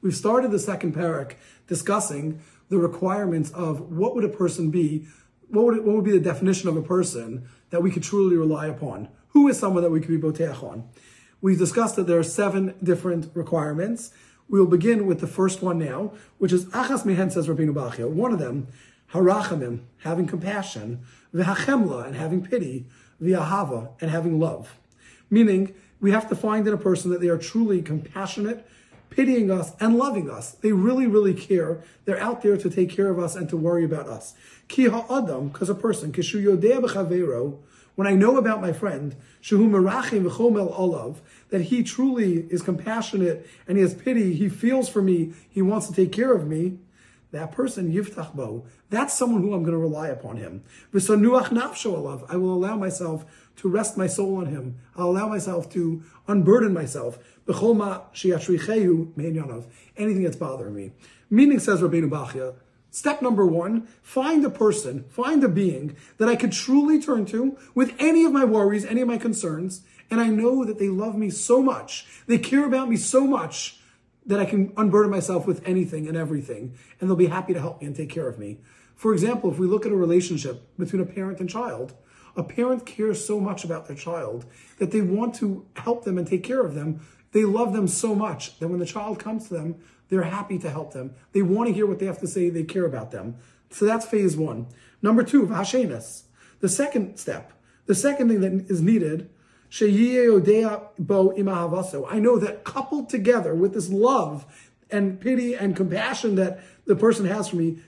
We've started the second parak discussing the requirements of what would a person be, what would, it, what would be the definition of a person that we could truly rely upon. Who is someone that we could be boteach on? We've discussed that there are seven different requirements. We will begin with the first one now, which is achas mihen says Rabbeinu Bachya. One of them, harachamim, having compassion, v'hachemla, and having pity, v'ahava, and having love. Meaning, we have to find in a person that they are truly compassionate, pitying us, and loving us. They really, really care. They're out there to take care of us and to worry about us. Ki ha'adam, because a person, when I know about my friend, shehu merachim v'chomel olav, that he truly is compassionate and he has pity, he feels for me, he wants to take care of me, that person, yiftach bo, that's someone who I'm going to rely upon him. V'sanuach nafsho olav, I will allow myself to rest my soul on him. I'll allow myself to unburden myself. Anything that's bothering me. Meaning, says Rabbeinu Bachya, step number one, find a person, find a being that I could truly turn to with any of my worries, any of my concerns, and I know that they love me so much, they care about me so much that I can unburden myself with anything and everything, and they'll be happy to help me and take care of me. For example, if we look at a relationship between a parent and child, a parent cares so much about their child that they want to help them and take care of them. They love them so much that when the child comes to them, they're happy to help them. They want to hear what they have to say. They care about them. So that's phase one. Number two, vashenas. The second step, the second thing that is needed, I know that coupled together with this love and pity and compassion that the person has for me,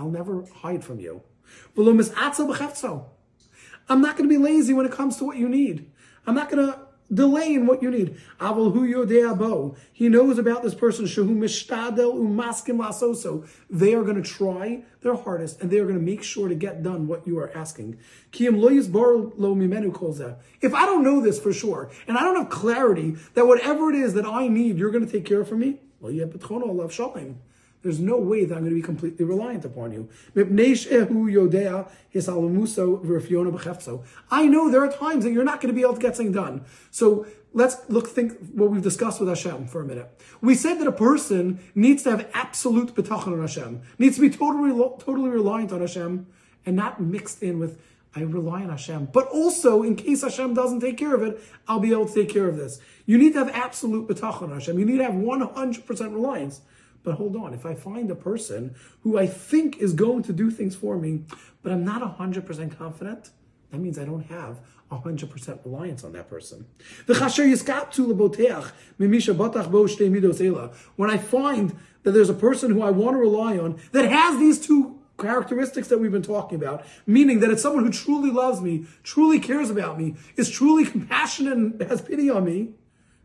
I'll never hide from you. I'm not going to be lazy when it comes to what you need. I'm not going to delay in what you need. He knows about this person. They are going to try their hardest and they are going to make sure to get done what you are asking. If I don't know this for sure and I don't have clarity that whatever it is that I need, you're going to take care of for me, well, yeah, there's no way that I'm going to be completely reliant upon you. I know there are times that you're not going to be able to get something done. So let's look, think what we've discussed with Hashem for a minute. We said that a person needs to have absolute betachon on Hashem, needs to be totally, totally reliant on Hashem and not mixed in with I rely on Hashem. But also, in case Hashem doesn't take care of it, I'll be able to take care of this. You need to have absolute betachon on Hashem. You need to have 100% reliance. But hold on, if I find a person who I think is going to do things for me, but I'm not 100% confident, that means I don't have 100% reliance on that person. When I find that there's a person who I want to rely on that has these two characteristics that we've been talking about, meaning that it's someone who truly loves me, truly cares about me, is truly compassionate and has pity on me,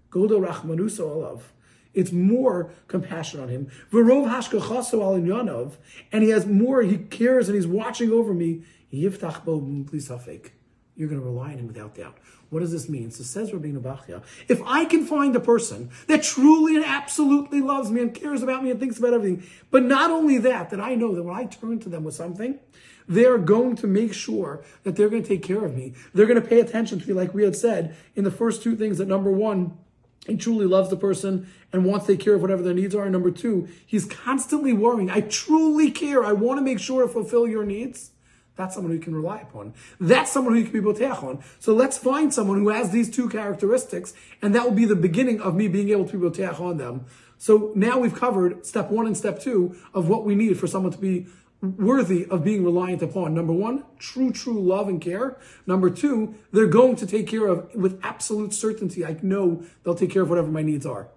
Godo Rachmanuso Olav. It's more compassion on him. Verov and he has more. He cares and he's watching over me. Yiftach bo You're going to rely on him without doubt. What does this mean? So says Rabbeinu Bachya, if I can find a person that truly and absolutely loves me and cares about me and thinks about everything, but not only that, that I know that when I turn to them with something, they're going to make sure that they're going to take care of me. They're going to pay attention to me, like we had said in the first two things. That number one, he truly loves the person and wants to take care of whatever their needs are. And number two, he's constantly worrying. I truly care. I want to make sure to fulfill your needs. That's someone who you can rely upon. That's someone who you can be boteach on. So let's find someone who has these two characteristics, and that will be the beginning of me being able to be boteach on them. So now we've covered step one and step two of what we need for someone to be worthy of being reliant upon. Number one, true, true love and care. Number two, they're going to take care of with absolute certainty. I know they'll take care of whatever my needs are.